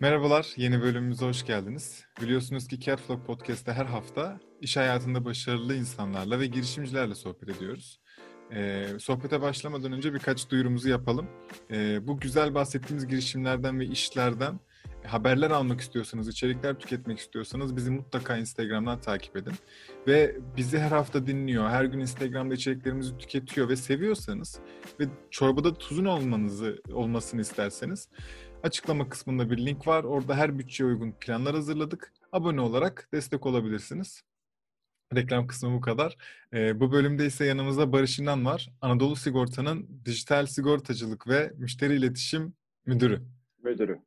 Merhabalar, yeni bölümümüze hoş geldiniz. Biliyorsunuz ki Catflog Podcast'te her hafta iş hayatında başarılı insanlarla ve girişimcilerle sohbet ediyoruz. Ee, sohbete başlamadan önce birkaç duyurumuzu yapalım. Ee, bu güzel bahsettiğimiz girişimlerden ve işlerden haberler almak istiyorsanız, içerikler tüketmek istiyorsanız bizi mutlaka Instagram'dan takip edin. Ve bizi her hafta dinliyor, her gün Instagram'da içeriklerimizi tüketiyor ve seviyorsanız ve çorbada tuzun olmanızı olmasını isterseniz açıklama kısmında bir link var. Orada her bütçeye uygun planlar hazırladık. Abone olarak destek olabilirsiniz. Reklam kısmı bu kadar. Ee, bu bölümde ise yanımızda Barış İnan var. Anadolu Sigorta'nın dijital sigortacılık ve müşteri iletişim müdürü. Müdürü.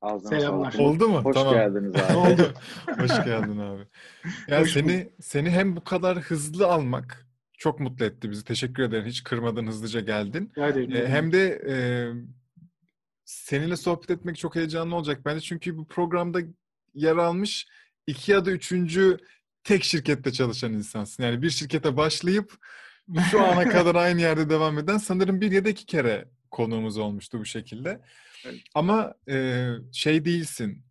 Ağzına Selamlar. Sağlık. Oldu mu? Hoş tamam. geldiniz abi. Oldu. Hoş geldin abi. Ya Hoş seni bulduk. seni hem bu kadar hızlı almak çok mutlu etti bizi. Teşekkür ederim. Hiç kırmadın, hızlıca geldin. Ee, hem de e, seninle sohbet etmek çok heyecanlı olacak bence. Çünkü bu programda yer almış iki ya da üçüncü tek şirkette çalışan insansın. Yani bir şirkete başlayıp şu ana kadar aynı yerde devam eden sanırım bir ya da iki kere konuğumuz olmuştu bu şekilde. Evet. Ama e, şey değilsin.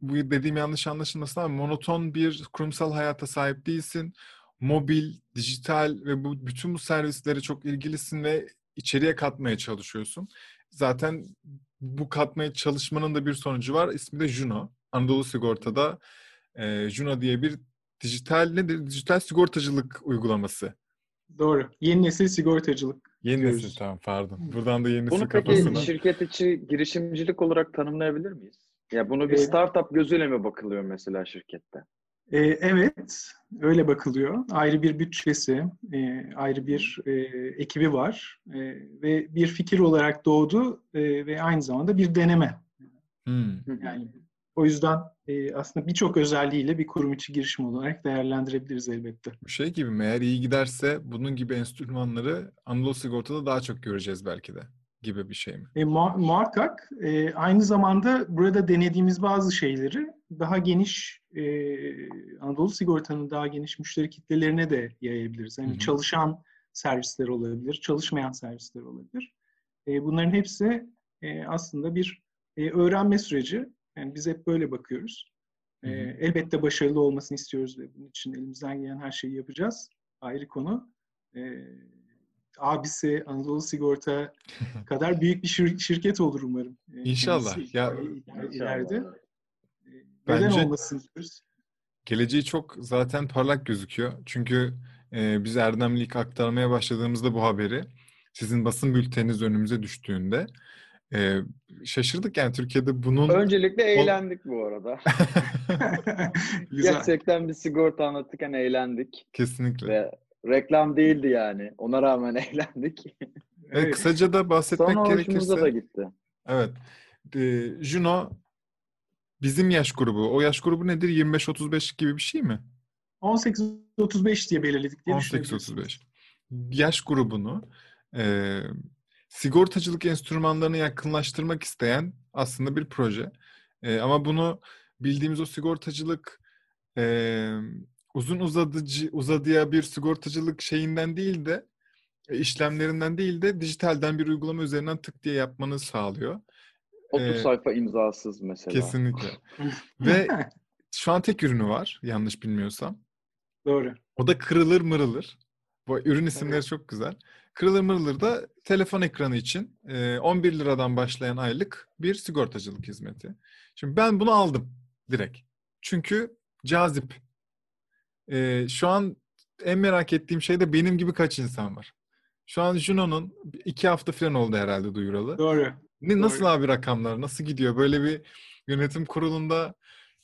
Bu dediğim yanlış anlaşılmasın ama monoton bir kurumsal hayata sahip değilsin. Mobil, dijital ve bu bütün bu servislere çok ilgilisin ve içeriye katmaya çalışıyorsun. Zaten bu katmaya çalışmanın da bir sonucu var. İsmi de Juno. Anadolu Sigorta'da e, Juno diye bir dijital nedir? Dijital sigortacılık uygulaması. Doğru. Yeni nesil sigortacılık. Yeni diyoruz. nesil tamam pardon. Buradan da yeni nesil Bunu peki kafasına. şirket içi girişimcilik olarak tanımlayabilir miyiz? Ya bunu bir ee, startup gözüyle mi bakılıyor mesela şirkette? E, evet, öyle bakılıyor. Ayrı bir bütçesi, e, ayrı bir e, ekibi var e, ve bir fikir olarak doğdu e, ve aynı zamanda bir deneme. Hmm. Yani o yüzden e, aslında birçok özelliğiyle bir kurum içi girişim olarak değerlendirebiliriz elbette. Şey gibi mi? Eğer iyi giderse bunun gibi enstrümanları Anadolu Sigorta'da daha çok göreceğiz belki de gibi bir şey mi? E, mu- muhakkak. E, aynı zamanda burada denediğimiz bazı şeyleri daha geniş e, Anadolu Sigorta'nın daha geniş müşteri kitlelerine de yayabiliriz. Yani Hı-hı. çalışan servisler olabilir, çalışmayan servisler olabilir. E, bunların hepsi e, aslında bir e, öğrenme süreci. Yani biz hep böyle bakıyoruz. E, elbette başarılı olmasını istiyoruz ve bunun için elimizden gelen her şeyi yapacağız. Ayrı konu. E, abisi Anadolu Sigorta kadar büyük bir şir- şirket olur umarım. İnşallah. Kendisi, ya ileride. Neden Bence olmasın diyoruz. Geleceği çok zaten parlak gözüküyor. Çünkü e, biz Erdemlik aktarmaya başladığımızda bu haberi sizin basın bülteniniz önümüze düştüğünde e, şaşırdık yani Türkiye'de bunun... Öncelikle eğlendik bu arada. Gerçekten bir sigorta anlatırken eğlendik. Kesinlikle. Ve reklam değildi yani. Ona rağmen eğlendik. evet, kısaca da bahsetmek Sonra gerekirse... Sonra da gitti. Evet. E, Juno bizim yaş grubu. O yaş grubu nedir? 25-35 gibi bir şey mi? 18-35 diye belirledik diye 18-35. Yaş grubunu e, sigortacılık enstrümanlarını yakınlaştırmak isteyen aslında bir proje. E, ama bunu bildiğimiz o sigortacılık e, uzun uzadıcı uzadıya bir sigortacılık şeyinden değil de e, işlemlerinden değil de dijitalden bir uygulama üzerinden tık diye yapmanı sağlıyor. 30 ee, sayfa imzasız mesela. Kesinlikle. Ve şu an tek ürünü var yanlış bilmiyorsam. Doğru. O da kırılır mırılır. Bu ürün isimleri evet. çok güzel. Kırılır mırılır da telefon ekranı için 11 liradan başlayan aylık bir sigortacılık hizmeti. Şimdi ben bunu aldım direkt. Çünkü cazip. Şu an en merak ettiğim şey de benim gibi kaç insan var. Şu an Juno'nun iki hafta falan oldu herhalde duyuralı. Doğru. Ne, nasıl abi rakamlar? Nasıl gidiyor? Böyle bir yönetim kurulunda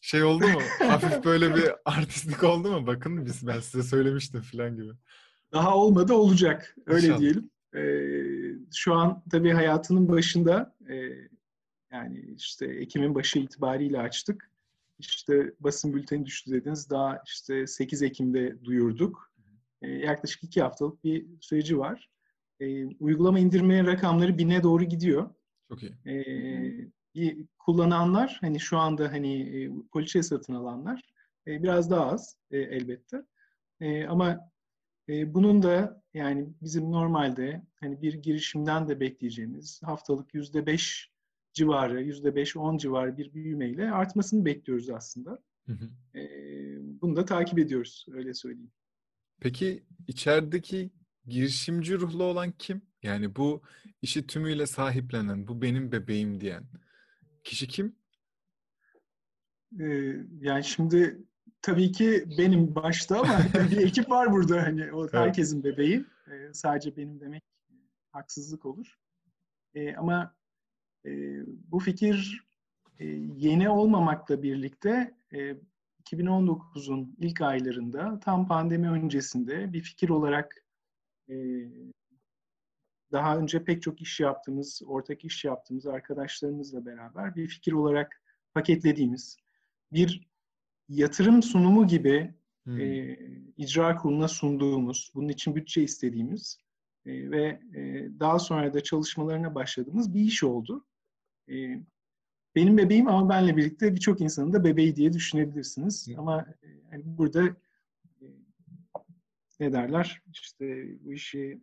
şey oldu mu? Hafif böyle bir artistlik oldu mu? Bakın biz ben size söylemiştim falan gibi. Daha olmadı olacak. Öyle İnşallah. diyelim. Ee, şu an tabii hayatının başında e, yani işte Ekim'in başı itibariyle açtık. İşte basın bülteni düştü dediniz. Daha işte 8 Ekim'de duyurduk. Ee, yaklaşık iki haftalık bir süreci var. Ee, uygulama indirme rakamları bine doğru gidiyor. Çok iyi. Ee, kullananlar hani şu anda hani e, poliçe satın alanlar e, biraz daha az e, elbette. E, ama e, bunun da yani bizim normalde hani bir girişimden de bekleyeceğimiz haftalık yüzde beş civarı, yüzde beş, on civarı bir büyümeyle artmasını bekliyoruz aslında. Hı hı. E, bunu da takip ediyoruz, öyle söyleyeyim. Peki içerideki girişimci ruhlu olan kim? Yani bu işi tümüyle sahiplenen, bu benim bebeğim diyen kişi kim? Ee, yani şimdi tabii ki benim başta ama bir ekip var burada hani o herkesin bebeği. Ee, sadece benim demek haksızlık olur. Ee, ama e, bu fikir e, yeni olmamakla birlikte e, 2019'un ilk aylarında tam pandemi öncesinde bir fikir olarak e, daha önce pek çok iş yaptığımız, ortak iş yaptığımız arkadaşlarımızla beraber bir fikir olarak paketlediğimiz bir yatırım sunumu gibi hmm. e, icra kuruluna sunduğumuz, bunun için bütçe istediğimiz e, ve e, daha sonra da çalışmalarına başladığımız bir iş oldu. E, benim bebeğim ama benle birlikte birçok insanın da bebeği diye düşünebilirsiniz. Hmm. Ama e, yani burada e, ne derler? İşte bu işi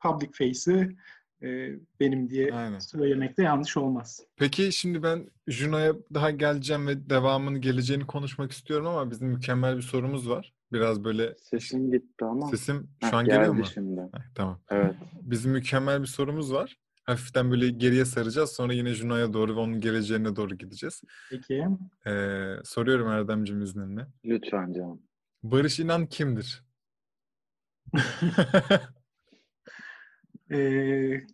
public face'i e, benim diye Aynen. söylemek de yanlış olmaz. Peki şimdi ben Juno'ya daha geleceğim ve devamını geleceğini konuşmak istiyorum ama bizim mükemmel bir sorumuz var. Biraz böyle sesim gitti ama. Sesim şu Heh, an geliyor mu? Şimdi. Heh, tamam. Evet. Bizim mükemmel bir sorumuz var. Hafiften böyle geriye saracağız. Sonra yine Juno'ya doğru ve onun geleceğine doğru gideceğiz. Peki. Ee, soruyorum Erdemciğim izninle. Lütfen canım. Barış İnan kimdir? ee,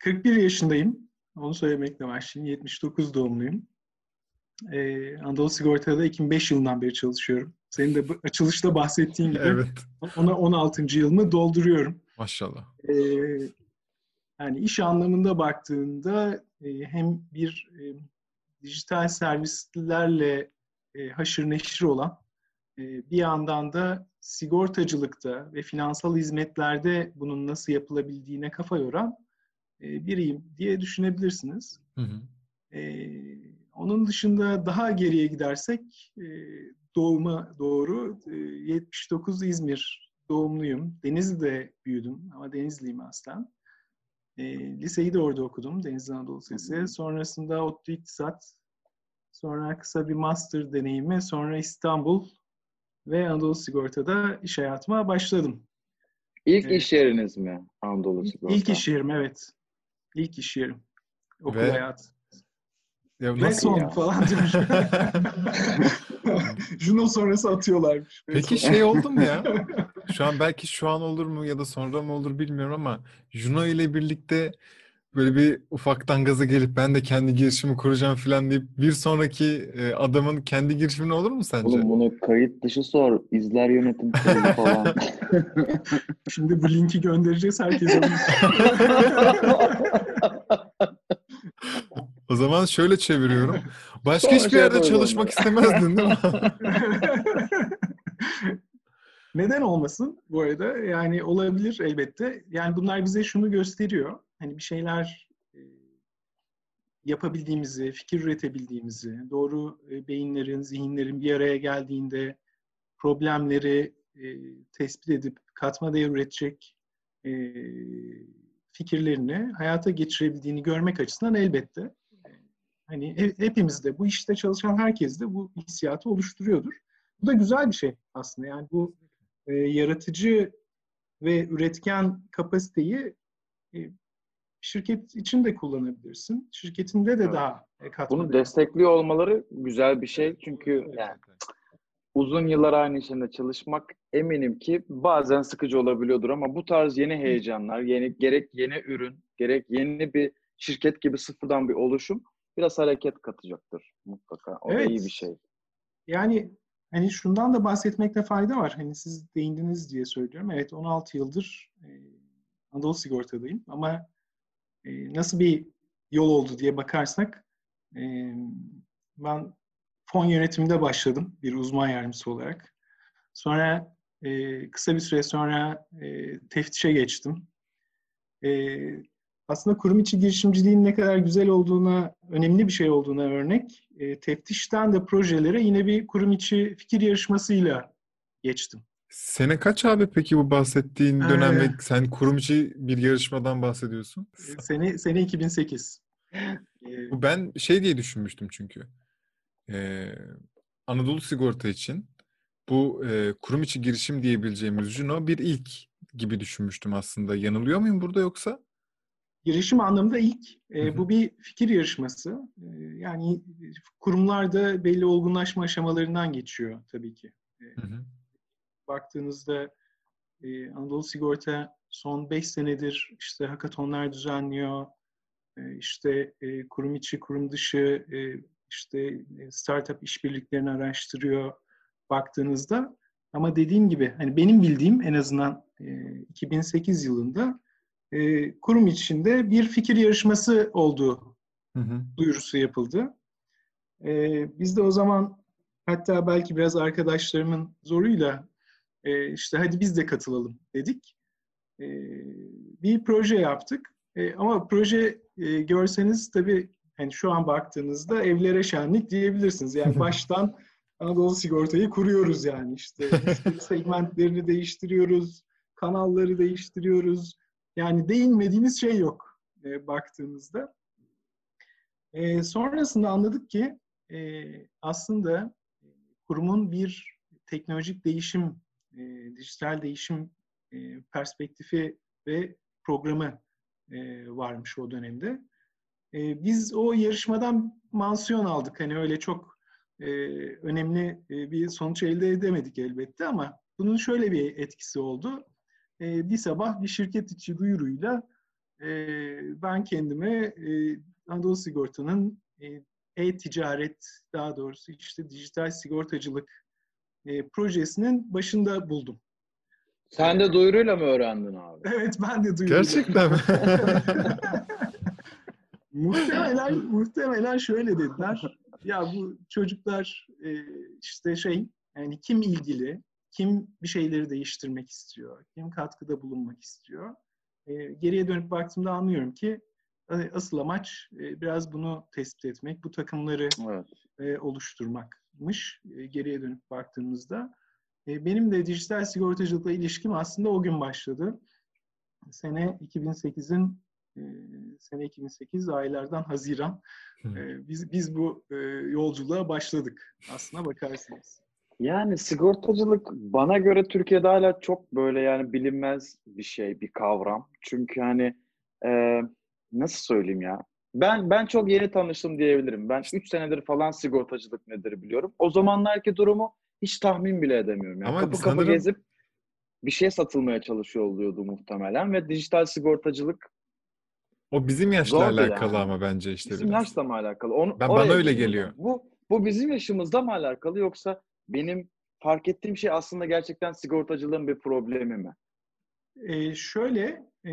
41 yaşındayım. Onu söylemekle başlayayım. 79 doğumluyum. Ee, Anadolu Sigorta'da 2005 yılından beri çalışıyorum. Senin de açılışta bahsettiğin gibi evet. ona 16. yılımı dolduruyorum. Maşallah. Ee, yani iş anlamında baktığında e, hem bir e, dijital servislerle e, haşır neşir olan e, bir yandan da sigortacılıkta ve finansal hizmetlerde bunun nasıl yapılabildiğine kafa yoran e, biriyim diye düşünebilirsiniz. Hı hı. E, onun dışında daha geriye gidersek e, doğuma doğru e, 79 İzmir doğumluyum. Denizli'de büyüdüm ama Denizliyim aslen. E, liseyi de orada okudum. Denizli Anadolu Lisesi. Sonrasında ODTÜ İktisat. Sonra kısa bir master deneyimi. Sonra İstanbul ve Anadolu Sigorta'da iş hayatıma başladım. İlk evet. iş yeriniz mi Anadolu Sigorta? İlk iş yerim evet. İlk iş yerim. Okul ve... hayatı. Ya ve son ya? falan demiş. Juno sonrası atıyorlarmış. Peki şey oldu mu ya? Şu an belki şu an olur mu ya da sonra mı olur bilmiyorum ama Juno ile birlikte böyle bir ufaktan gaza gelip ben de kendi girişimi kuracağım falan deyip bir sonraki e, adamın kendi girişimini olur mu sence? Oğlum bunu kayıt dışı sor. İzler yönetim falan. Şimdi bu linki göndereceğiz herkese. o zaman şöyle çeviriyorum. Başka Sonra hiçbir şey yerde çalışmak istemezdin değil mi? Olmasın bu arada? Yani olabilir elbette. Yani bunlar bize şunu gösteriyor hani bir şeyler e, yapabildiğimizi, fikir üretebildiğimizi, doğru e, beyinlerin, zihinlerin bir araya geldiğinde problemleri e, tespit edip katma değer üretecek fikirlerini hayata geçirebildiğini görmek açısından elbette hani hepimiz de bu işte çalışan herkes de bu hissiyatı oluşturuyordur. Bu da güzel bir şey aslında. Yani bu yaratıcı ve üretken kapasiteyi şirket için de kullanabilirsin. Şirketinde de evet. daha katma Bunu destekliyor olmaları güzel bir şey. Çünkü yani uzun yıllar aynı işinde çalışmak eminim ki bazen sıkıcı olabiliyordur ama bu tarz yeni heyecanlar, yeni gerek yeni ürün, gerek yeni bir şirket gibi sıfırdan bir oluşum biraz hareket katacaktır mutlaka. O evet. da iyi bir şey. Yani hani şundan da bahsetmekte fayda var. Hani siz değindiniz diye söylüyorum. Evet 16 yıldır e, Anadolu Sigorta'dayım ama e, nasıl bir yol oldu diye bakarsak e, ben fon yönetiminde başladım bir uzman yardımcısı olarak. Sonra e, kısa bir süre sonra e, teftişe geçtim. E, aslında kurum içi girişimciliğin ne kadar güzel olduğuna, önemli bir şey olduğuna örnek. E, teftişten de projelere yine bir kurum içi fikir yarışmasıyla geçtim. Sene kaç abi peki bu bahsettiğin dönem ve sen kurum içi bir yarışmadan bahsediyorsun? Sene sene 2008. Bu ben şey diye düşünmüştüm çünkü. Ee, Anadolu Sigorta için bu e, kurum içi girişim diyebileceğimiz Juno bir ilk gibi düşünmüştüm aslında. Yanılıyor muyum burada yoksa? Girişim anlamında ilk. E, bu bir fikir yarışması. E, yani kurumlarda belli olgunlaşma aşamalarından geçiyor tabii ki. E, hı hı. Baktığınızda e, Anadolu Sigorta son 5 senedir işte hakatonlar düzenliyor. E, işte e, kurum içi, kurum dışı e, işte startup işbirliklerini araştırıyor baktığınızda. Ama dediğim gibi hani benim bildiğim en azından e, 2008 yılında e, kurum içinde bir fikir yarışması olduğu hı hı. duyurusu yapıldı. E, biz de o zaman hatta belki biraz arkadaşlarımın zoruyla e, işte hadi biz de katılalım dedik. E, bir proje yaptık. E, ama proje e, görseniz tabii hani şu an baktığınızda evlere şenlik diyebilirsiniz. Yani baştan Anadolu Sigorta'yı kuruyoruz yani işte. segmentlerini değiştiriyoruz, kanalları değiştiriyoruz. Yani değinmediğiniz şey yok e, baktığınızda. E, sonrasında anladık ki e, aslında kurumun bir teknolojik değişim, e, dijital değişim e, perspektifi ve programı e, varmış o dönemde. E, biz o yarışmadan mansiyon aldık. Hani öyle çok e, önemli e, bir sonuç elde edemedik elbette ama bunun şöyle bir etkisi oldu. E, bir sabah bir şirket içi duyuruyla e, ben kendime e, Anadolu Sigorta'nın e, e-ticaret daha doğrusu işte dijital sigortacılık e, projesinin başında buldum. Sen de duyuruyla mı öğrendin abi? Evet ben de duyuruyla. Gerçekten mi? muhtemelen, muhtemelen şöyle dediler. Ya bu çocuklar e, işte şey yani kim ilgili, kim bir şeyleri değiştirmek istiyor, kim katkıda bulunmak istiyor. E, geriye dönüp baktığımda anlıyorum ki e, asıl amaç e, biraz bunu tespit etmek, bu takımları evet. e, oluşturmakmış e, geriye dönüp baktığımızda. E, benim de dijital sigortacılıkla ilişkim aslında o gün başladı. Sene 2008'in e, sene 2008 aylardan Haziran e, biz biz bu e, yolculuğa başladık aslına bakarsınız. Yani sigortacılık bana göre Türkiye'de hala çok böyle yani bilinmez bir şey, bir kavram. Çünkü hani e, nasıl söyleyeyim ya? Ben ben çok yeni tanıştım diyebilirim. Ben 3 senedir falan sigortacılık nedir biliyorum. O zamanlarki durumu hiç tahmin bile edemiyorum. Yani Ama kapı sanırım... kapı gezip bir şey satılmaya çalışıyor oluyordu muhtemelen ve dijital sigortacılık o bizim yaşla Zordu alakalı yani. ama bence işte Bizim biraz. yaşla mı alakalı? Onu, ben, bana öyle geliyor. Bu, bu bizim yaşımızda mı alakalı yoksa benim fark ettiğim şey aslında gerçekten sigortacılığın bir problemi mi? Ee, şöyle e,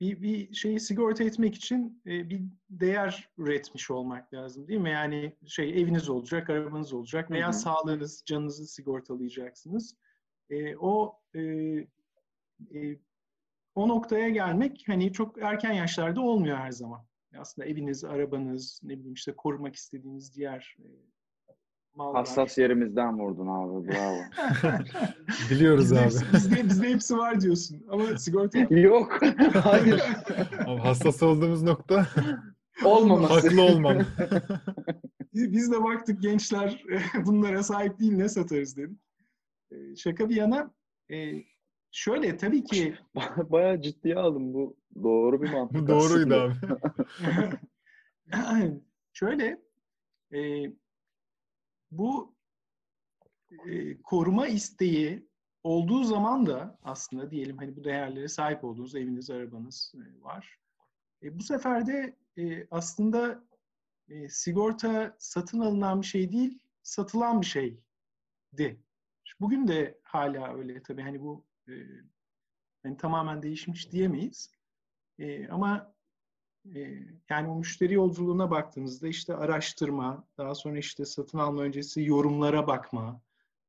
bir, bir şeyi sigorta etmek için e, bir değer üretmiş olmak lazım değil mi? Yani şey eviniz olacak, arabanız olacak veya Hı-hı. sağlığınız, canınızı sigortalayacaksınız. E, o e, e, o noktaya gelmek hani çok erken yaşlarda olmuyor her zaman. Aslında eviniz, arabanız, ne bileyim işte korumak istediğiniz diğer mallar. Hassas yerimizden vurdun abi, bravo. Biliyoruz bizde abi. Hepsi, bizde, bizde hepsi var diyorsun ama sigorta... Yok, hayır. Abi hassas olduğumuz nokta... Olmaması. Haklı olmam. Biz de baktık gençler bunlara sahip değil ne satarız dedim. E, şaka bir yana e, Şöyle tabii ki... Bayağı ciddiye aldım bu. Doğru bir mantık Bu doğruydu abi. Şöyle e, bu e, koruma isteği olduğu zaman da aslında diyelim hani bu değerlere sahip olduğunuz eviniz, arabanız e, var. E, bu sefer de e, aslında e, sigorta satın alınan bir şey değil, satılan bir şeydi. Bugün de hala öyle tabii hani bu e, yani tamamen değişmiş diyemeyiz. E, ama yani o müşteri yolculuğuna baktığınızda işte araştırma, daha sonra işte satın alma öncesi yorumlara bakma,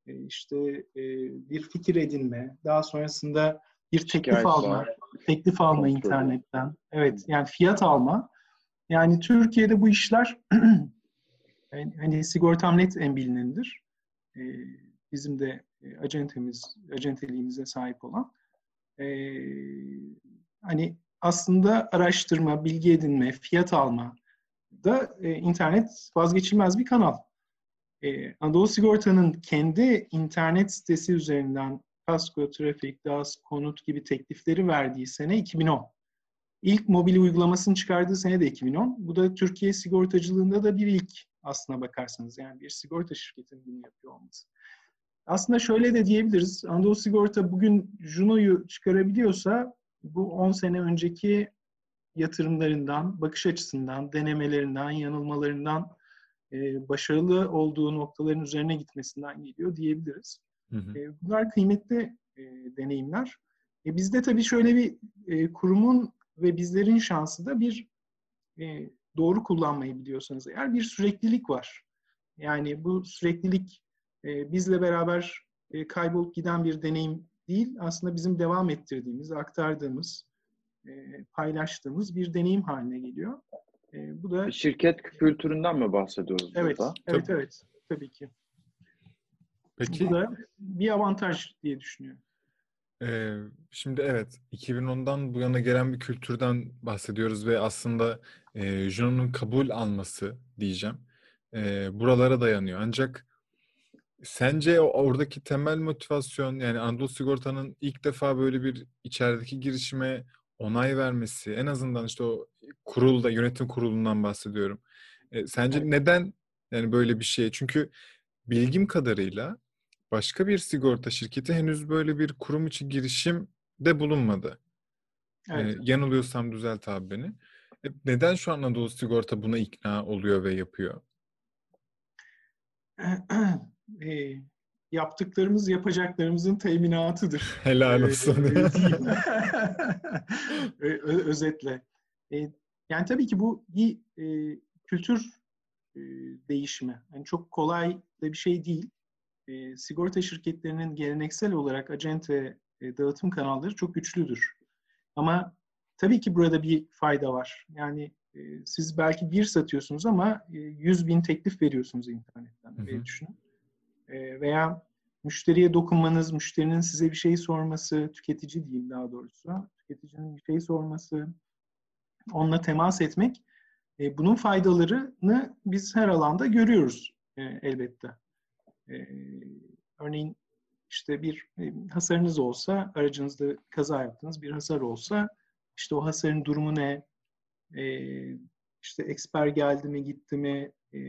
işte bir fikir edinme, daha sonrasında bir teklif Şikayet alma, var. teklif alma Kontrol. internetten. Evet, yani fiyat alma. Yani Türkiye'de bu işler hani sigortam net en bilinendir. E, bizim de acentemiz, acenteliğimize sahip olan. Hani aslında araştırma, bilgi edinme, fiyat alma da e, internet vazgeçilmez bir kanal. E, Anadolu Sigorta'nın kendi internet sitesi üzerinden kasko, trafik, DAS, konut gibi teklifleri verdiği sene 2010. İlk mobil uygulamasını çıkardığı sene de 2010. Bu da Türkiye sigortacılığında da bir ilk aslına bakarsanız. Yani bir sigorta şirketinin bunu yapıyor olması. Aslında şöyle de diyebiliriz. Anadolu Sigorta bugün Juno'yu çıkarabiliyorsa bu 10 sene önceki yatırımlarından, bakış açısından, denemelerinden, yanılmalarından e, başarılı olduğu noktaların üzerine gitmesinden geliyor diyebiliriz. Hı hı. E, bunlar kıymetli e, deneyimler. E, bizde tabii şöyle bir e, kurumun ve bizlerin şansı da bir e, doğru kullanmayı biliyorsanız eğer bir süreklilik var. Yani bu süreklilik e, bizle beraber e, kaybolup giden bir deneyim değil, aslında bizim devam ettirdiğimiz, aktardığımız, e, paylaştığımız bir deneyim haline geliyor. E, bu da şirket kültüründen mi bahsediyoruz evet, burada? Evet, tabii. evet, tabii ki. Peki. Bu da bir avantaj diye düşünüyorum. Ee, şimdi evet 2010'dan bu yana gelen bir kültürden bahsediyoruz ve aslında e, Juno'nun kabul alması diyeceğim e, buralara dayanıyor. Ancak sence oradaki temel motivasyon yani Anadolu Sigorta'nın ilk defa böyle bir içerideki girişime onay vermesi en azından işte o kurulda yönetim kurulundan bahsediyorum. E, sence evet. neden yani böyle bir şey? Çünkü bilgim kadarıyla başka bir sigorta şirketi henüz böyle bir kurum içi girişim de bulunmadı. Evet. Ee, yanılıyorsam düzelt abi beni. E, neden şu an Anadolu Sigorta buna ikna oluyor ve yapıyor? e, yaptıklarımız yapacaklarımızın teminatıdır. Helal olsun. Özetle. E, yani tabii ki bu bir e, kültür e, değişimi. Yani çok kolay da bir şey değil e, sigorta şirketlerinin geleneksel olarak acente e, dağıtım kanalları çok güçlüdür. Ama tabii ki burada bir fayda var. Yani e, siz belki bir satıyorsunuz ama e, 100 bin teklif veriyorsunuz internetten. Hı hı. düşünün. E, veya müşteriye dokunmanız, müşterinin size bir şey sorması, tüketici diyeyim daha doğrusu, tüketicinin bir şey sorması, onunla temas etmek, e, bunun faydalarını biz her alanda görüyoruz e, elbette. E, örneğin işte bir e, hasarınız olsa, aracınızda kaza yaptınız, bir hasar olsa işte o hasarın durumu ne, işte eksper geldi mi, gitti mi, e,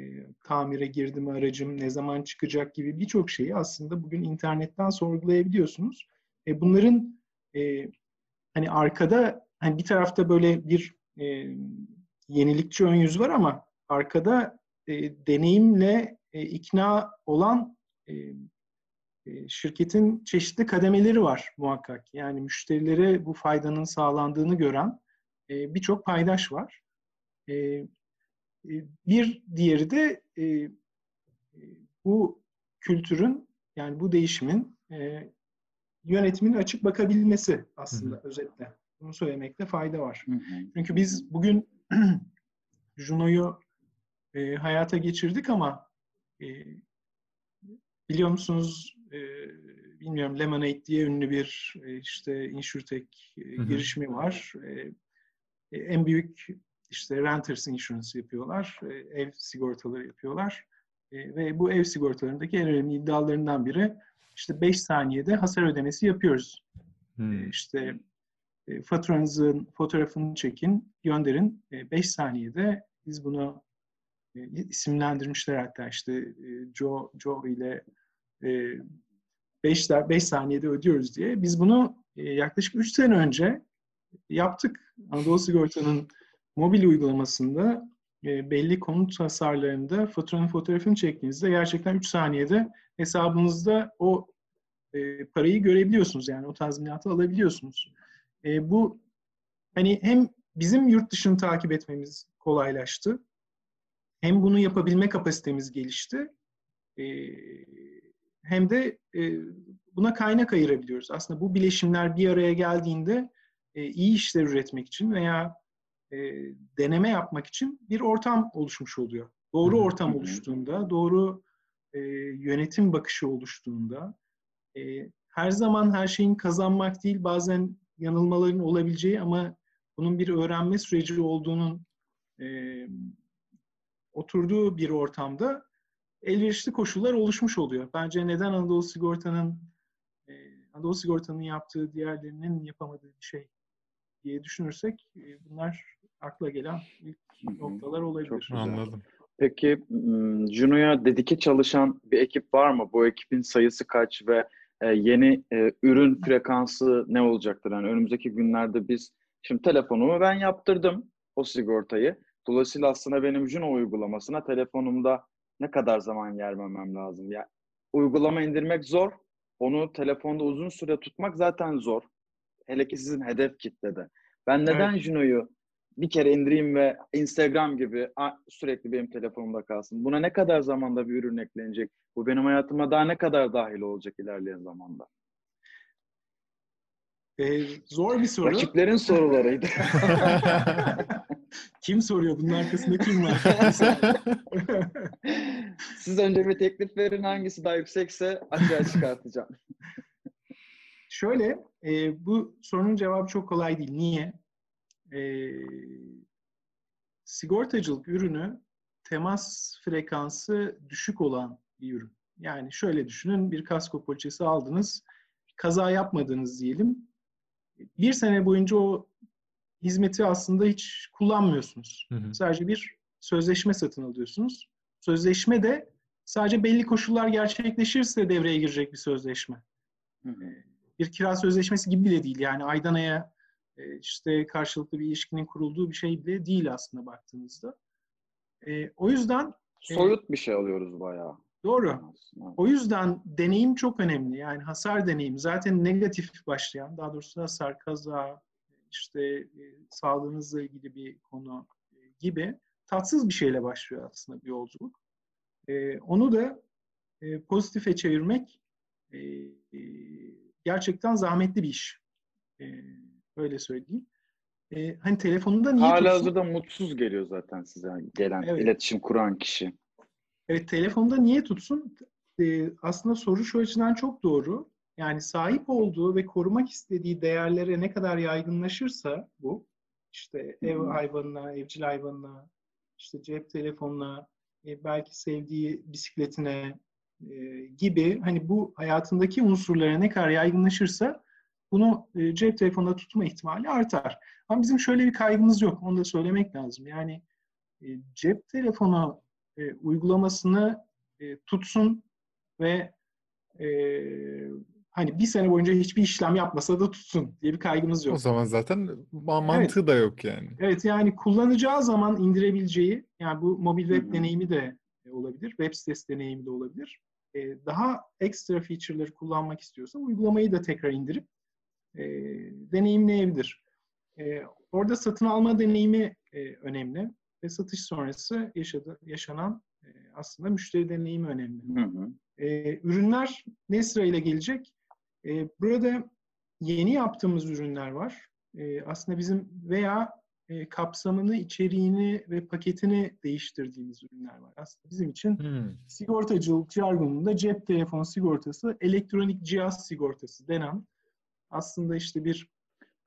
tamire girdi aracım, ne zaman çıkacak gibi birçok şeyi aslında bugün internetten sorgulayabiliyorsunuz. E, bunların e, hani arkada hani bir tarafta böyle bir e, yenilikçi ön yüz var ama arkada e, deneyimle e, ikna olan e, şirketin çeşitli kademeleri var muhakkak. Yani müşterilere bu faydanın sağlandığını gören e, birçok paydaş var. E, bir diğeri de e, e, bu kültürün yani bu değişimin e, yönetimin açık bakabilmesi aslında Hı-hı. özetle. Bunu söylemekte fayda var. Hı-hı. Çünkü biz bugün Juno'yu e, hayata geçirdik ama e, biliyor musunuz e, bilmiyorum Lemonade diye ünlü bir e, işte insurtech e, girişimi var. E, en büyük işte renters insurance yapıyorlar. E, ev sigortaları yapıyorlar. E, ve bu ev sigortalarındaki en önemli iddialarından biri işte 5 saniyede hasar ödemesi yapıyoruz. Hmm. E, işte e, faturanızın fotoğrafını çekin, gönderin. 5 e, saniyede biz bunu isimlendirmişler hatta işte Joe, Joe ile 5 e, 5 saniyede ödüyoruz diye. Biz bunu yaklaşık 3 sene önce yaptık. Anadolu Sigorta'nın mobil uygulamasında e, belli konut hasarlarında faturanın fotoğrafını çektiğinizde gerçekten 3 saniyede hesabınızda o parayı görebiliyorsunuz. Yani o tazminatı alabiliyorsunuz. bu hani hem bizim yurt dışını takip etmemiz kolaylaştı. Hem bunu yapabilme kapasitemiz gelişti. E, hem de e, buna kaynak ayırabiliyoruz. Aslında bu bileşimler bir araya geldiğinde e, iyi işler üretmek için veya e, deneme yapmak için bir ortam oluşmuş oluyor. Doğru ortam oluştuğunda, doğru e, yönetim bakışı oluştuğunda e, her zaman her şeyin kazanmak değil bazen yanılmaların olabileceği ama bunun bir öğrenme süreci olduğunun e, oturduğu bir ortamda elverişli koşullar oluşmuş oluyor. Bence neden Anadolu Sigorta'nın e, Anadolu Sigorta'nın yaptığı diğerlerinin yapamadığı bir şey diye düşünürsek e, bunlar akla gelen ilk noktalar olabilir. Çok anladım. Peki Juno'ya dedike çalışan bir ekip var mı? Bu ekibin sayısı kaç ve e, yeni e, ürün frekansı ne olacaktır? Yani önümüzdeki günlerde biz şimdi telefonumu ben yaptırdım o sigortayı. Dolayısıyla aslında benim Juno uygulamasına telefonumda ne kadar zaman yer vermem lazım? Yani uygulama indirmek zor. Onu telefonda uzun süre tutmak zaten zor. Hele ki sizin hedef kitlede. Ben neden evet. Juno'yu bir kere indireyim ve Instagram gibi sürekli benim telefonumda kalsın? Buna ne kadar zamanda bir ürün eklenecek? Bu benim hayatıma daha ne kadar dahil olacak ilerleyen zamanda? Ee, zor bir soru. Rakiplerin sorularıydı. kim soruyor? Bunun arkasında kim var? Siz önce bir teklif verin. Hangisi daha yüksekse açığa çıkartacağım. Şöyle, e, bu sorunun cevabı çok kolay değil. Niye? E, sigortacılık ürünü temas frekansı düşük olan bir ürün. Yani şöyle düşünün, bir kasko poliçesi aldınız, kaza yapmadınız diyelim. Bir sene boyunca o hizmeti aslında hiç kullanmıyorsunuz. Hı hı. Sadece bir sözleşme satın alıyorsunuz. Sözleşme de sadece belli koşullar gerçekleşirse devreye girecek bir sözleşme. Hı hı. Bir kira sözleşmesi gibi bile değil. Yani aydan aya e, işte karşılıklı bir ilişkinin kurulduğu bir şey bile değil aslında baktığınızda. E, o yüzden e, soyut e, bir şey alıyoruz bayağı. Doğru. O yüzden deneyim çok önemli. Yani hasar deneyim zaten negatif başlayan, daha doğrusu hasar, kaza, işte e, sağlığınızla ilgili bir konu e, gibi tatsız bir şeyle başlıyor aslında bir yolculuk. E, onu da e, pozitife çevirmek e, e, gerçekten zahmetli bir iş. E, öyle söyleyeyim. E, hani telefonunda niye Hala tutsun? hazırda mutsuz geliyor zaten size gelen evet. iletişim kuran kişi. Evet telefonda niye tutsun? E, aslında soru şu açıdan çok doğru. Yani sahip olduğu ve korumak istediği değerlere ne kadar yaygınlaşırsa bu, işte ev hayvanına, evcil hayvanına, işte cep telefonuna, e, belki sevdiği bisikletine e, gibi hani bu hayatındaki unsurlara ne kadar yaygınlaşırsa bunu e, cep telefonunda tutma ihtimali artar. Ama bizim şöyle bir kaygımız yok. Onu da söylemek lazım. Yani e, cep telefonu e, uygulamasını e, tutsun ve e, hani bir sene boyunca hiçbir işlem yapmasa da tutsun diye bir kaygımız yok. O zaman zaten mantığı evet. da yok yani. Evet yani kullanacağı zaman indirebileceği yani bu mobil web Hı-hı. deneyimi de olabilir, web sitesi deneyimi de olabilir. Ee, daha ekstra feature'ları kullanmak istiyorsa uygulamayı da tekrar indirip e, deneyimleyebilir. E, orada satın alma deneyimi e, önemli ve satış sonrası yaşadı, yaşanan e, aslında müşteri deneyimi önemli. Hı hı. E, ürünler ne sırayla gelecek? E, burada yeni yaptığımız ürünler var. E, aslında bizim veya e, kapsamını, içeriğini ve paketini değiştirdiğimiz ürünler var. Aslında bizim için hmm. sigortacılık jargonunda cep telefon sigortası, elektronik cihaz sigortası denen aslında işte bir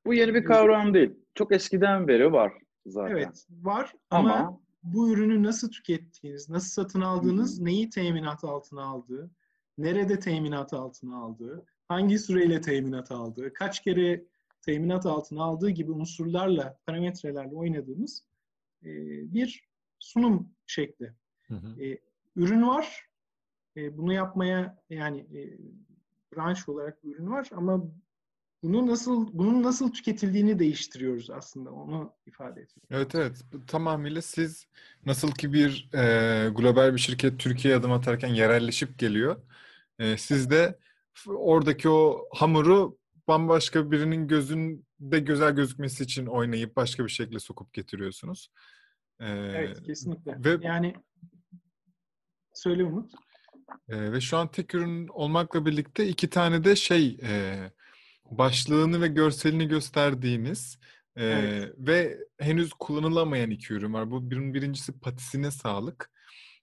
bu yeni bir kavram değil. Çok eskiden beri var zaten. Evet, var ama, ama bu ürünü nasıl tükettiğiniz, nasıl satın aldığınız, hı neyi teminat altına aldığı, nerede teminat altına aldığı, hangi süreyle teminat aldığı, kaç kere teminat altına aldığı gibi unsurlarla, parametrelerle oynadığımız e, bir sunum şekli. Hı hı. E, ürün var. E, bunu yapmaya yani e, branş olarak bir ürün var ama bunu nasıl bunun nasıl tüketildiğini değiştiriyoruz aslında onu ifade ediyor. Evet evet tamamıyla siz nasıl ki bir e, global bir şirket Türkiye'ye adım atarken yerelleşip geliyor. E, siz de oradaki o hamuru bambaşka birinin gözünde güzel gözükmesi için oynayıp başka bir şekilde sokup getiriyorsunuz. Ee, evet kesinlikle. Ve, yani söyle Umut. E, ve şu an tek ürün olmakla birlikte iki tane de şey e, başlığını ve görselini gösterdiğiniz e, evet. ve henüz kullanılamayan iki ürün var. Bu bir, birincisi patisine sağlık.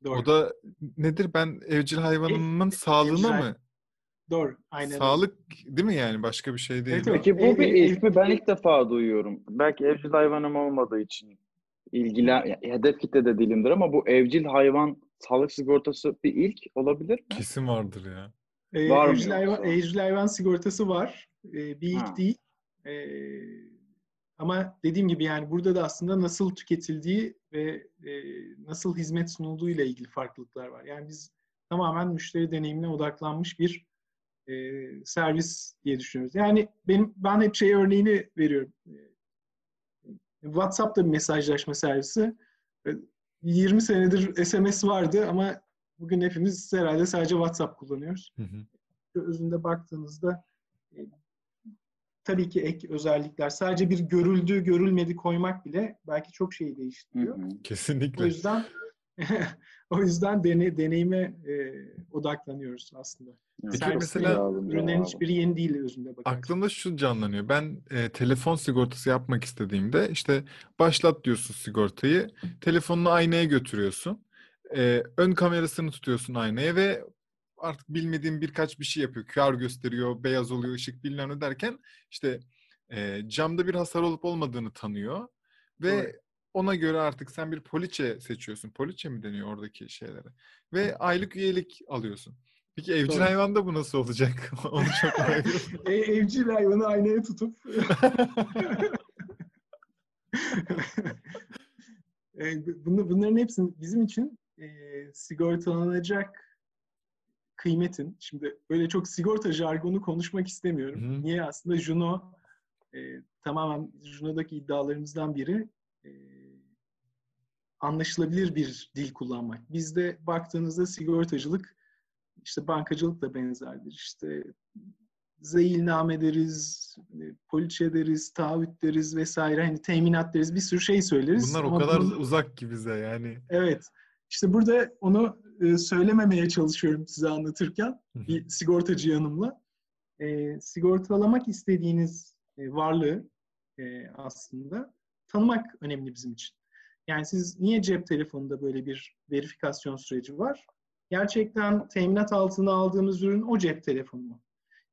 Doğru. O da nedir? Ben evcil hayvanımın e, sağlığına mı? Doğru. Aynen. Sağlık değil mi yani? Başka bir şey değil. Evet, peki bu bir ilk mi? Ben ilk defa duyuyorum. Belki evcil hayvanım olmadığı için ilgilen hedef kitle de değilimdir ama bu evcil hayvan sağlık sigortası bir ilk olabilir mi? Kesin vardır ya. Ee, var evcil, mı hayvan, evcil hayvan sigortası var. Ee, bir ilk ha. değil. Ee, ama dediğim gibi yani burada da aslında nasıl tüketildiği ve e, nasıl hizmet sunulduğu ile ilgili farklılıklar var. Yani biz tamamen müşteri deneyimine odaklanmış bir e, servis diye düşünüyoruz. Yani benim ben hep şey örneğini veriyorum. WhatsApp da bir mesajlaşma servisi. 20 e, senedir SMS vardı ama bugün hepimiz herhalde sadece WhatsApp kullanıyoruz. Hı hı. Özünde baktığınızda e, tabii ki ek özellikler sadece bir görüldü görülmedi koymak bile belki çok şeyi değiştiriyor. Hı hı. Kesinlikle. O yüzden o yüzden dene, deneyime e, odaklanıyoruz aslında. Peki Servis mesela ürünlerin hiçbiri yeni değil özünde bakarsan. Aklımda şu canlanıyor. Ben e, telefon sigortası yapmak istediğimde işte başlat diyorsun sigortayı. Telefonunu aynaya götürüyorsun. E, ön kamerasını tutuyorsun aynaya ve artık bilmediğin birkaç bir şey yapıyor. QR gösteriyor, beyaz oluyor, ışık bilmem ne derken işte e, camda bir hasar olup olmadığını tanıyor. Ve evet. ona göre artık sen bir poliçe seçiyorsun. Poliçe mi deniyor oradaki şeylere? Ve aylık üyelik alıyorsun. Peki evcil Doğru. hayvanda bu nasıl olacak? Onu çok merak e, evcil hayvanı aynaya tutup e, bunların hepsinin bizim için e, sigortalanacak kıymetin, şimdi böyle çok sigorta jargonu konuşmak istemiyorum. Hı. Niye? Aslında Juno e, tamamen Juno'daki iddialarımızdan biri e, anlaşılabilir bir dil kullanmak. Bizde baktığınızda sigortacılık işte bankacılık da benzerdir. İşte zeyilname deriz, e, poliçe deriz, taahhüt deriz vesaire. Hani teminat deriz. Bir sürü şey söyleriz. Bunlar o kadar bunu, uzak ki bize yani. Evet. İşte burada onu e, söylememeye çalışıyorum size anlatırken bir sigortacı yanımla. E, sigortalamak istediğiniz e, varlığı e, aslında tanımak önemli bizim için. Yani siz niye cep telefonunda böyle bir verifikasyon süreci var? Gerçekten teminat altına aldığımız ürün o cep telefonu mu?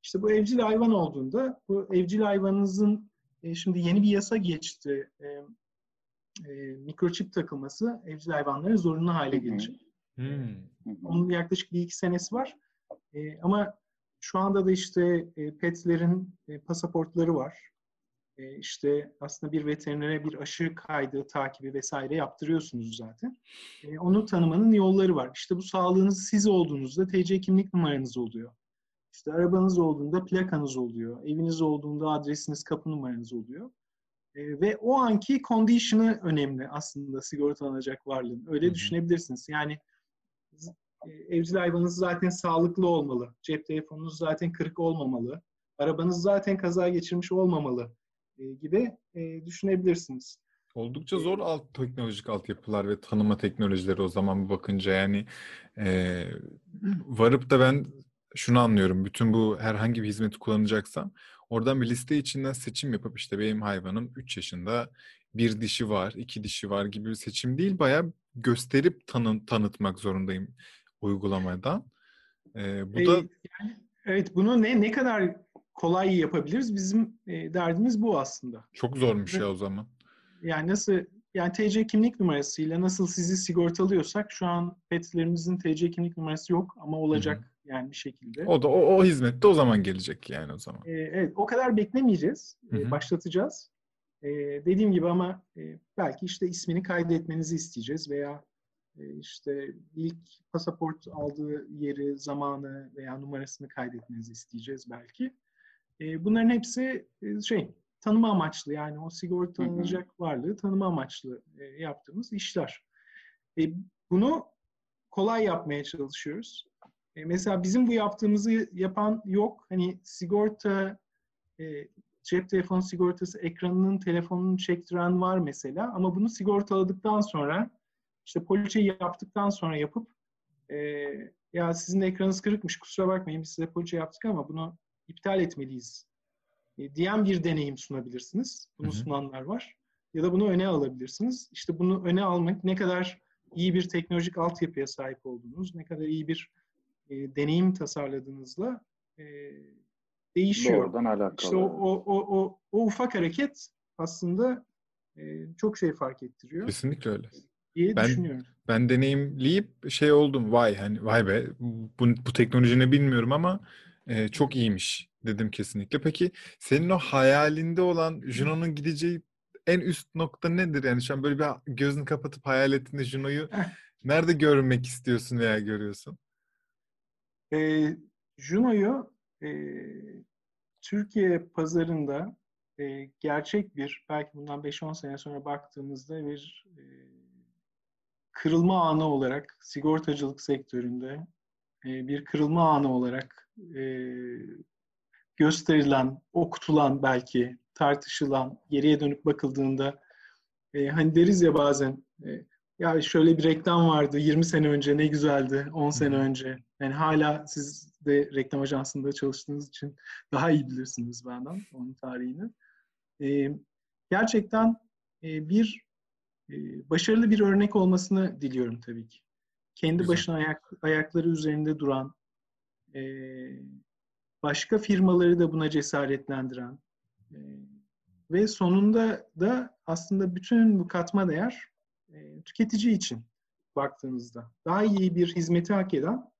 İşte bu evcil hayvan olduğunda bu evcil hayvanınızın e, şimdi yeni bir yasa geçti. E, e, mikroçip takılması evcil hayvanlara zorunlu hale gelecek. Hmm. Onun yaklaşık bir iki senesi var. E, ama şu anda da işte e, petlerin e, pasaportları var. E, işte aslında bir veterinere bir aşı kaydı, takibi vesaire yaptırıyorsunuz zaten. E, onu tanımanın yolları var. İşte bu sağlığınız siz olduğunuzda TC kimlik numaranız oluyor. İşte arabanız olduğunda plakanız oluyor. Eviniz olduğunda adresiniz, kapı numaranız oluyor. E, ve o anki condition'ı önemli aslında sigortalanacak varlığın. Öyle Hı-hı. düşünebilirsiniz. Yani evcil hayvanınız zaten sağlıklı olmalı. Cep telefonunuz zaten kırık olmamalı. Arabanız zaten kaza geçirmiş olmamalı e, gibi e, düşünebilirsiniz. Oldukça zor alt teknolojik altyapılar ve tanıma teknolojileri o zaman bakınca yani e, varıp da ben şunu anlıyorum. Bütün bu herhangi bir hizmeti kullanacaksam oradan bir liste içinden seçim yapıp işte benim hayvanım 3 yaşında bir dişi var, iki dişi var gibi bir seçim değil. Bayağı gösterip tanı, tanıtmak zorundayım uygulamada. Ee, bu da yani, evet bunu ne ne kadar kolay yapabiliriz? Bizim e, derdimiz bu aslında. Çok zormuş ya o zaman. Yani nasıl yani TC kimlik numarasıyla nasıl sizi sigortalıyorsak şu an petlerimizin TC kimlik numarası yok ama olacak Hı-hı. yani bir şekilde. O da o, o hizmet de o zaman gelecek yani o zaman. Ee, evet o kadar beklemeyeceğiz. Ee, başlatacağız. Ee, dediğim gibi ama e, belki işte ismini kaydetmenizi isteyeceğiz veya e, işte ilk pasaport aldığı yeri, zamanı veya numarasını kaydetmenizi isteyeceğiz belki. E, bunların hepsi e, şey tanıma amaçlı yani o sigortalanacak varlığı tanıma amaçlı e, yaptığımız işler. E, bunu kolay yapmaya çalışıyoruz. E, mesela bizim bu yaptığımızı yapan yok. Hani sigorta e, cep telefonu sigortası ekranının telefonunu çektiren var mesela ama bunu sigortaladıktan sonra işte poliçeyi yaptıktan sonra yapıp e, ya sizin ekranınız kırıkmış kusura bakmayın biz size poliçe yaptık ama bunu iptal etmeliyiz e, diyen bir deneyim sunabilirsiniz. Bunu Hı-hı. sunanlar var. Ya da bunu öne alabilirsiniz. İşte bunu öne almak ne kadar iyi bir teknolojik altyapıya sahip olduğunuz, ne kadar iyi bir e, deneyim tasarladığınızla e, değişiyor. Doğrudan alakalı. İşte o, o, o, o, o ufak hareket aslında e, çok şey fark ettiriyor. Kesinlikle öyle. Diye ben, düşünüyorum. Ben deneyimleyip şey oldum vay hani vay be bu, bu teknoloji ne bilmiyorum ama e, çok iyiymiş dedim kesinlikle. Peki senin o hayalinde olan Juno'nun gideceği en üst nokta nedir? Yani şu an böyle bir gözünü kapatıp hayal ettiğinde Juno'yu nerede görmek istiyorsun veya görüyorsun? E, Juno'yu e, Türkiye pazarında e, gerçek bir, belki bundan 5-10 sene sonra baktığımızda bir e, kırılma anı olarak sigortacılık sektöründe e, bir kırılma anı olarak e, gösterilen, okutulan belki tartışılan, geriye dönüp bakıldığında e, hani deriz ya bazen e, ya şöyle bir reklam vardı 20 sene önce ne güzeldi 10 sene önce. Yani hala siz de reklam ajansında çalıştığınız için daha iyi bilirsiniz benden onun tarihini. E, gerçekten e, bir başarılı bir örnek olmasını diliyorum tabii ki. Kendi Güzel. başına ayak, ayakları üzerinde duran, e, başka firmaları da buna cesaretlendiren e, ve sonunda da aslında bütün bu katma değer e, tüketici için baktığınızda daha iyi bir hizmeti hak eden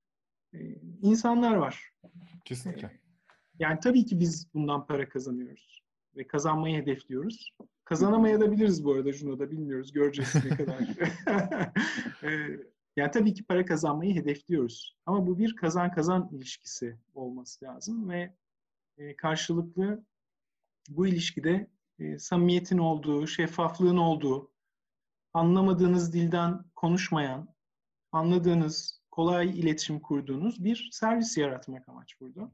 e, insanlar var. Kesinlikle. E, yani tabii ki biz bundan para kazanıyoruz ve kazanmayı hedefliyoruz. Kazanamayabiliriz bu arada Juno'da bilmiyoruz. Göreceğiz ne kadar. e, yani tabii ki para kazanmayı hedefliyoruz. Ama bu bir kazan kazan ilişkisi olması lazım ve e, karşılıklı bu ilişkide e, samimiyetin olduğu, şeffaflığın olduğu, anlamadığınız dilden konuşmayan, anladığınız, kolay iletişim kurduğunuz bir servis yaratmak amaç burada.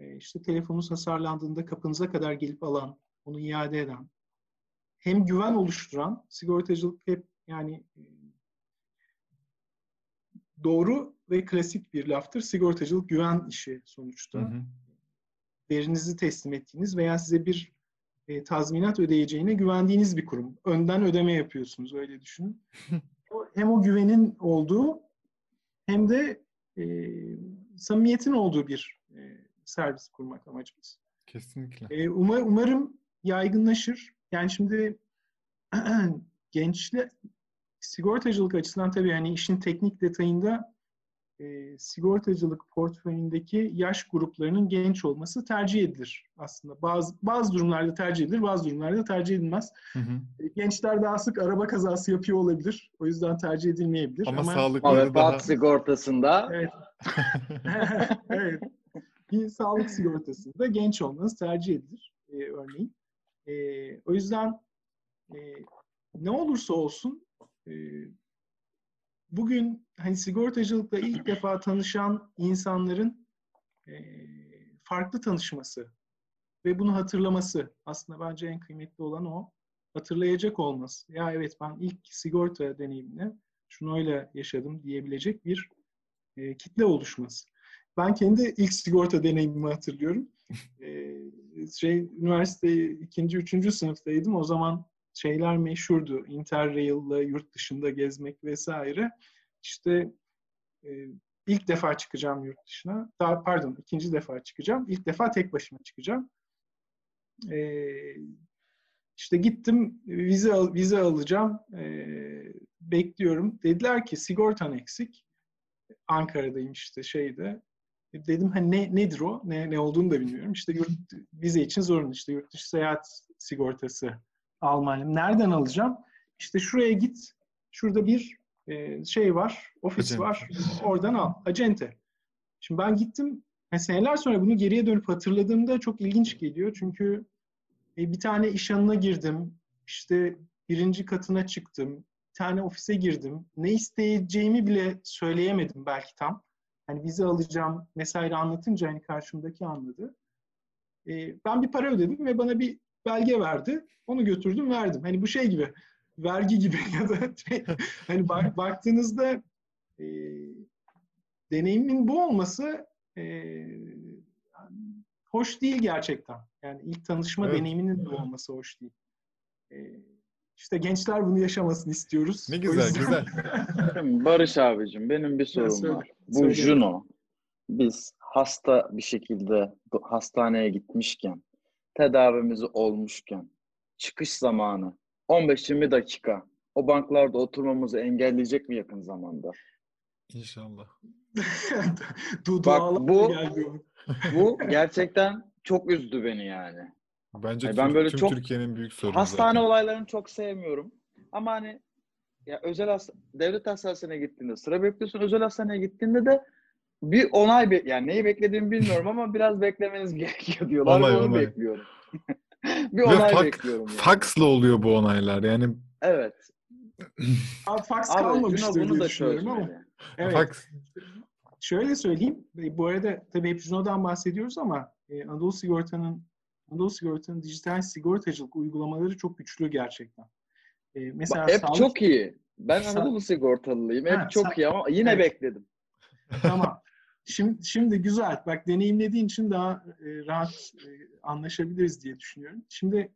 E, işte telefonunuz hasarlandığında kapınıza kadar gelip alan, onu iade eden, hem güven oluşturan, sigortacılık hep yani e, doğru ve klasik bir laftır. Sigortacılık güven işi sonuçta. Hı hı. Değerinizi teslim ettiğiniz veya size bir e, tazminat ödeyeceğine güvendiğiniz bir kurum. Önden ödeme yapıyorsunuz öyle düşünün. hem o güvenin olduğu hem de e, samimiyetin olduğu bir e, servis kurmak amacımız. Kesinlikle. E, umar, umarım yaygınlaşır. Yani şimdi gençler sigortacılık açısından tabii yani işin teknik detayında e, sigortacılık portföyündeki yaş gruplarının genç olması tercih edilir aslında. Bazı bazı durumlarda tercih edilir, bazı durumlarda tercih edilmez. Hı hı. E, gençler daha sık araba kazası yapıyor olabilir. O yüzden tercih edilmeyebilir. Ama, Ama sağlıkları daha... sigortasında. Evet. evet. Bir sağlık sigortasında genç olmanız tercih edilir e, örneğin. E, o yüzden e, ne olursa olsun e, bugün hani sigortacılıkla ilk defa tanışan insanların e, farklı tanışması ve bunu hatırlaması aslında bence en kıymetli olan o. Hatırlayacak olması. Ya evet ben ilk sigorta deneyimini şunu öyle yaşadım diyebilecek bir e, kitle oluşması. Ben kendi ilk sigorta deneyimimi hatırlıyorum. e, şey üniversite ikinci, üçüncü sınıftaydım. O zaman şeyler meşhurdu. Interrail'la yurt dışında gezmek vesaire. İşte e, ilk defa çıkacağım yurt dışına. Daha pardon ikinci defa çıkacağım. İlk defa tek başıma çıkacağım. E, işte gittim vize vize alacağım. E, bekliyorum. Dediler ki sigortan eksik. Ankara'dayım işte şeyde. Dedim hani ne, nedir o? Ne, ne olduğunu da bilmiyorum. İşte yurt, vize için zorunlu işte yurt dışı seyahat sigortası almalıyım. Nereden alacağım? İşte şuraya git. Şurada bir e, şey var, ofis Acente. var. Oradan al. Acente. Şimdi ben gittim. Yani seneler sonra bunu geriye dönüp hatırladığımda çok ilginç geliyor. Çünkü e, bir tane iş yanına girdim. İşte birinci katına çıktım. Bir tane ofise girdim. Ne isteyeceğimi bile söyleyemedim belki tam. Hani vize alacağım vesaire anlatınca hani karşımdaki anladı. E, ben bir para ödedim ve bana bir belge verdi. Onu götürdüm verdim. Hani bu şey gibi vergi gibi ya da şey, hani bak, baktığınızda e, deneyimin bu olması e, hoş değil gerçekten. Yani ilk tanışma evet. deneyiminin bu olması hoş değil. E, İşte gençler bunu yaşamasını istiyoruz. Ne güzel, yüzden... güzel. Barış abicim benim bir sorum söyle, var. Bu söyle. Juno biz hasta bir şekilde hastaneye gitmişken, tedavimizi olmuşken, çıkış zamanı 15-20 dakika o banklarda oturmamızı engelleyecek mi yakın zamanda? İnşallah. du Bak bu, bu gerçekten çok üzdü beni yani. Bence yani ben böyle tüm çok Türkiye'nin büyük sorunu Hastane zaten. olaylarını çok sevmiyorum. Ama hani ya özel hasta, devlet hastanesine gittiğinde sıra bekliyorsun. Özel hastaneye gittiğinde de bir onay be yani neyi beklediğimi bilmiyorum ama biraz beklemeniz gerekiyor diyorlar. Onay, Onu onay. bekliyorum. bir onay fak, bekliyorum. Yani. Faksla oluyor bu onaylar. Yani Evet. Abi fax kalmamıştır bunu da düşünüyorum ama. Evet. Fax. Şöyle söyleyeyim. Bu arada tabii hep Juno'dan bahsediyoruz ama e, Anadolu Sigorta'nın Anadolu Sigorta'nın dijital sigortacılık uygulamaları çok güçlü gerçekten. E, mesela hep sağlık... çok iyi. Ben Anadolu Sigortalılıyım. Hep ha, çok sa- iyi ama yine evet. bekledim. Tamam. Şimdi, şimdi güzel. Bak deneyimlediğin için daha e, rahat e, anlaşabiliriz diye düşünüyorum. Şimdi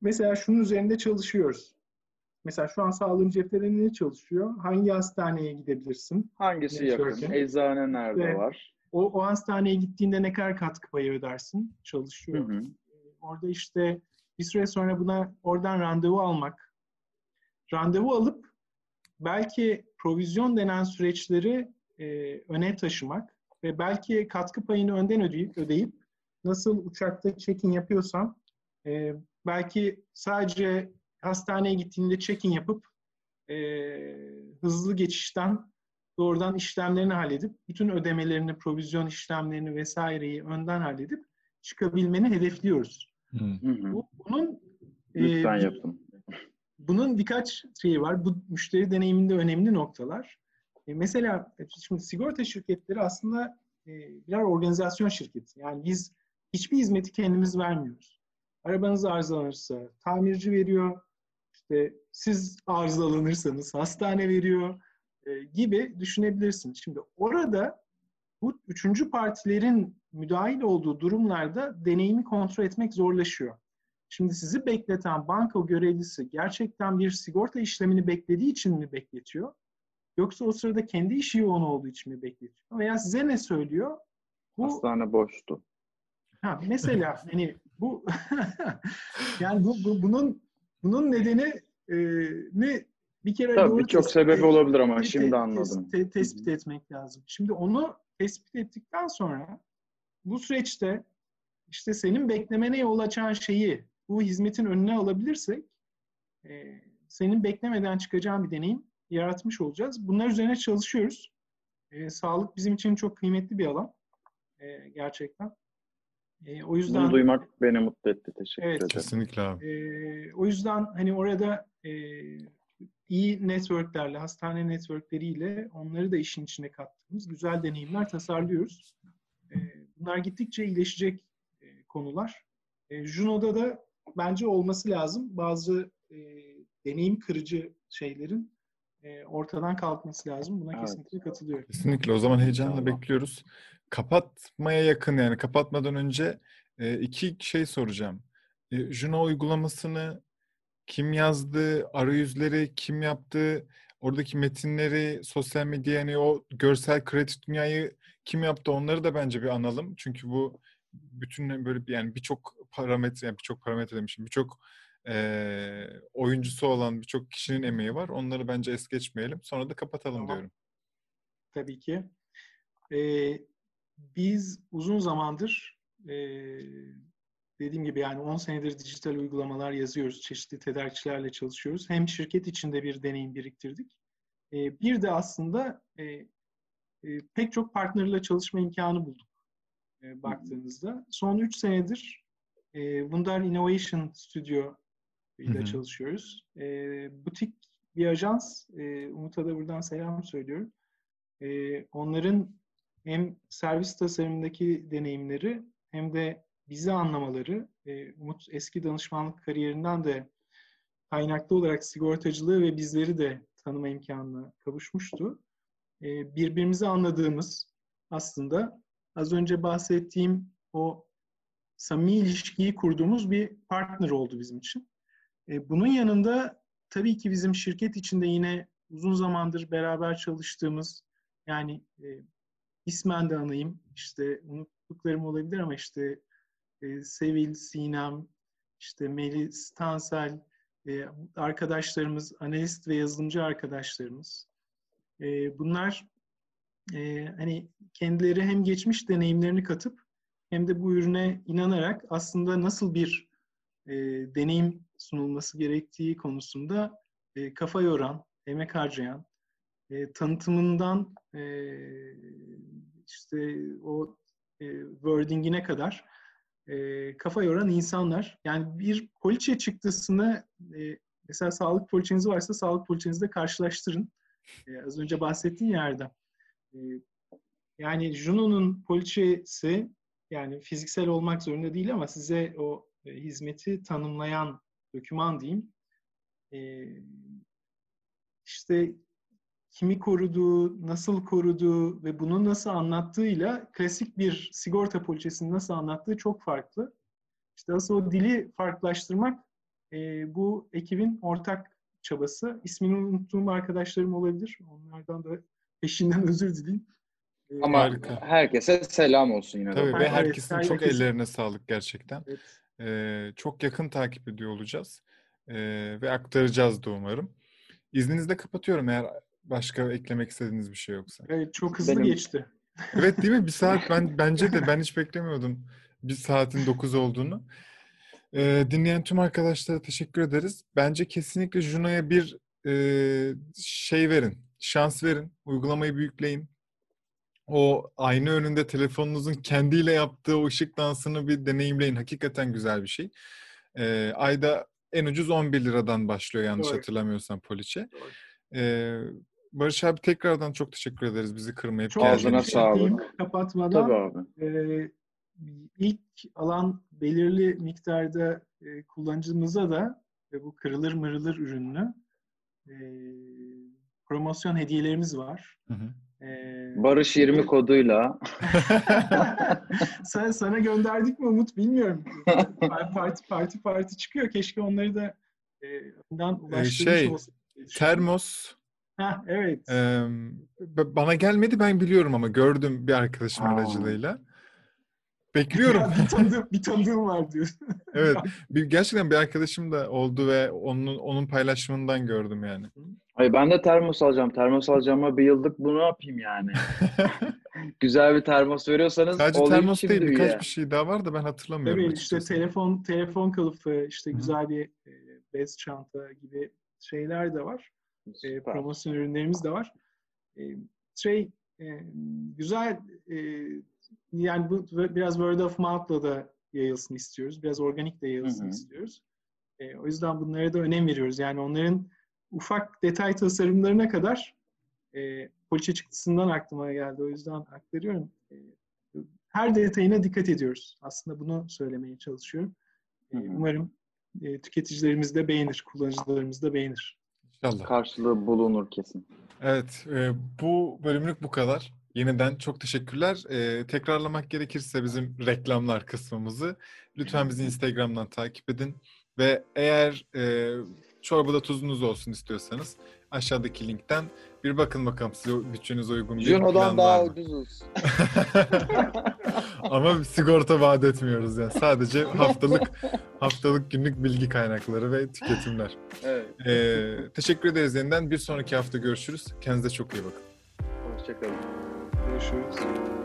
mesela şunun üzerinde çalışıyoruz. Mesela şu an sağlığım cepleri ne çalışıyor? Hangi hastaneye gidebilirsin? Hangisi yakın? Eczane nerede Ve var? O, o hastaneye gittiğinde ne kadar katkı payı ödersin? Çalışıyor. Hı hı. Orada işte bir süre sonra buna oradan randevu almak. Randevu alıp belki provizyon denen süreçleri e, öne taşımak ve belki katkı payını önden ödeyip, ödeyip nasıl uçakta check-in yapıyorsam e, belki sadece hastaneye gittiğinde check-in yapıp e, hızlı geçişten doğrudan işlemlerini halledip bütün ödemelerini, provizyon işlemlerini vesaireyi önden halledip çıkabilmeni hedefliyoruz. Hı hı. bunun e, Lütfen e, yapın. Bunun birkaç şeyi var. Bu müşteri deneyiminde önemli noktalar. E, mesela e, şimdi sigorta şirketleri aslında e, birer organizasyon şirketi. Yani biz hiçbir hizmeti kendimiz vermiyoruz. Arabanız arızalanırsa tamirci veriyor. İşte siz arızalanırsanız hastane veriyor e, gibi düşünebilirsin. Şimdi orada bu üçüncü partilerin müdahil olduğu durumlarda deneyimi kontrol etmek zorlaşıyor. Şimdi sizi bekleten banka görevlisi gerçekten bir sigorta işlemini beklediği için mi bekletiyor? Yoksa o sırada kendi işi yoğun olduğu için mi bekletiyor? Veya size ne söylüyor? Bu, Hastane boştu. Ha, mesela hani bu yani bu, bu bunun bunun nedeni e, ne bir kere Tabii birçok sebebi olabilir ama şimdi anladım. Te, tespit etmek lazım. Şimdi onu tespit ettikten sonra bu süreçte işte senin beklemene yol açan şeyi bu hizmetin önüne alabilirsek e, senin beklemeden çıkacağın bir deneyim yaratmış olacağız. Bunlar üzerine çalışıyoruz. E, sağlık bizim için çok kıymetli bir alan. E, gerçekten. E, o yüzden Bunu duymak beni mutlu etti. Teşekkür evet, ederim. Kesinlikle abi. E, o yüzden hani orada e, iyi networklerle, hastane networkleriyle onları da işin içine kattığımız güzel deneyimler tasarlıyoruz. E, bunlar gittikçe iyileşecek e, konular. E, Juno'da da bence olması lazım. Bazı e, deneyim kırıcı şeylerin ortadan kalkması lazım. Buna evet. kesinlikle katılıyorum. Kesinlikle. O zaman heyecanla Allah. bekliyoruz. Kapatmaya yakın yani kapatmadan önce iki şey soracağım. Juno uygulamasını kim yazdı, arayüzleri kim yaptı, oradaki metinleri, sosyal medya yani o görsel kreatif dünyayı kim yaptı onları da bence bir analım. Çünkü bu bütün böyle yani birçok parametre, yani birçok parametre demişim, birçok e, oyuncusu olan birçok kişinin emeği var. Onları bence es geçmeyelim. Sonra da kapatalım tamam. diyorum. Tabii ki. Ee, biz uzun zamandır e, dediğim gibi yani 10 senedir dijital uygulamalar yazıyoruz. Çeşitli tedarikçilerle çalışıyoruz. Hem şirket içinde bir deneyim biriktirdik. E, bir de aslında e, e, pek çok partnerle çalışma imkanı bulduk e, baktığınızda. Son 3 senedir e, Wundar Innovation Studio ile çalışıyoruz. E, butik bir ajans. E, Umut'a da buradan selam söylüyorum. E, onların hem servis tasarımındaki deneyimleri hem de bizi anlamaları, e, Umut eski danışmanlık kariyerinden de kaynaklı olarak sigortacılığı ve bizleri de tanıma imkanına kavuşmuştu. E, birbirimizi anladığımız aslında az önce bahsettiğim o samimi ilişkiyi kurduğumuz bir partner oldu bizim için. E, bunun yanında tabii ki bizim şirket içinde yine uzun zamandır beraber çalıştığımız yani e, ismen de anayım işte unuttuklarım olabilir ama işte e, Sevil, Sinem, işte Melis, Tansel, e, arkadaşlarımız, analist ve yazılımcı arkadaşlarımız. E, bunlar e, hani kendileri hem geçmiş deneyimlerini katıp hem de bu ürüne inanarak aslında nasıl bir deneyim sunulması gerektiği konusunda kafa yoran, emek harcayan, tanıtımından işte o e, wordingine kadar e, kafa yoran insanlar. Yani bir poliçe çıktısını e, mesela sağlık poliçeniz varsa sağlık poliçenizle karşılaştırın. E, az önce bahsettiğin yerde. E, yani Juno'nun poliçesi yani fiziksel olmak zorunda değil ama size o e, hizmeti tanımlayan doküman diyeyim. E, işte kimi koruduğu, nasıl koruduğu ve bunu nasıl anlattığıyla klasik bir sigorta poliçesini nasıl anlattığı çok farklı. İşte asıl o dili farklılaştırmak e, bu ekibin ortak çabası. İsmini unuttuğum arkadaşlarım olabilir. Onlardan da peşinden özür dileyim. E, Ama Harika. herkese selam olsun yine. Tabii de. ve herkesin evet, çok herkes... ellerine sağlık gerçekten. Evet. Ee, çok yakın takip ediyor olacağız. Ee, ve aktaracağız da umarım. İzninizle kapatıyorum eğer başka eklemek istediğiniz bir şey yoksa. Evet çok hızlı Benim... geçti. Evet değil mi? Bir saat ben bence de ben hiç beklemiyordum bir saatin dokuz olduğunu. Ee, dinleyen tüm arkadaşlara teşekkür ederiz. Bence kesinlikle Juno'ya bir e, şey verin, şans verin. Uygulamayı büyükleyin. O ayna önünde telefonunuzun kendiyle yaptığı o ışık dansını bir deneyimleyin. Hakikaten güzel bir şey. Ee, ayda en ucuz 11 liradan başlıyor yanlış Doğru. hatırlamıyorsam poliçe. Ee, Barış abi tekrardan çok teşekkür ederiz bizi kırmayıp çok Ağzına sağlık. Kapatmadan Tabii abi. E, ilk alan belirli miktarda e, kullanıcımıza da e, bu kırılır mırılır ürünlü e, promosyon hediyelerimiz var. Hı hı. Ee, Barış 20 koduyla. Sen sana gönderdik mi Umut bilmiyorum. parti parti parti çıkıyor. Keşke onları da e, önden ulaştırmış şey, olsa. Termos Ha evet. Ee, bana gelmedi ben biliyorum ama gördüm bir arkadaşım Aa. aracılığıyla. Bekliyorum. bir, tanıdığım, bir tanıdığım var diyor. evet. Bir, gerçekten bir arkadaşım da oldu ve onun onun paylaşımından gördüm yani. Hayır ben de termos alacağım. Termos alacağıma bir yıllık bunu yapayım yani. Güzel bir termos veriyorsanız Sadece termos değil birkaç ya. bir şey daha var da ben hatırlamıyorum. Tabii işte telefon telefon kılıfı işte güzel bir e, bez çanta gibi şeyler de var. E, promosyon ürünlerimiz de var. E, şey e, güzel e, yani bu biraz word of mouth'la da yayılsın istiyoruz. Biraz organik de yayılsın hı hı. istiyoruz. E, o yüzden bunlara da önem veriyoruz. Yani onların ufak detay tasarımlarına kadar e, poliçe çıktısından aklıma geldi. O yüzden aktarıyorum. E, her detayına dikkat ediyoruz. Aslında bunu söylemeye çalışıyorum. E, umarım e, tüketicilerimiz de beğenir, kullanıcılarımız da beğenir. İnşallah. Karşılığı bulunur kesin. Evet, e, bu bölümlük bu kadar. Yeniden çok teşekkürler. E, tekrarlamak gerekirse bizim reklamlar kısmımızı lütfen bizi Instagram'dan takip edin. Ve eğer e, çorbada tuzunuz olsun istiyorsanız aşağıdaki linkten bir bakın bakalım size bütçenize uygun bir Juno'dan daha ucuzuz. Ama sigorta vaat etmiyoruz yani. Sadece haftalık haftalık günlük bilgi kaynakları ve tüketimler. Evet. Ee, teşekkür ederiz yeniden. Bir sonraki hafta görüşürüz. Kendinize çok iyi bakın. Hoşçakalın. Görüşürüz.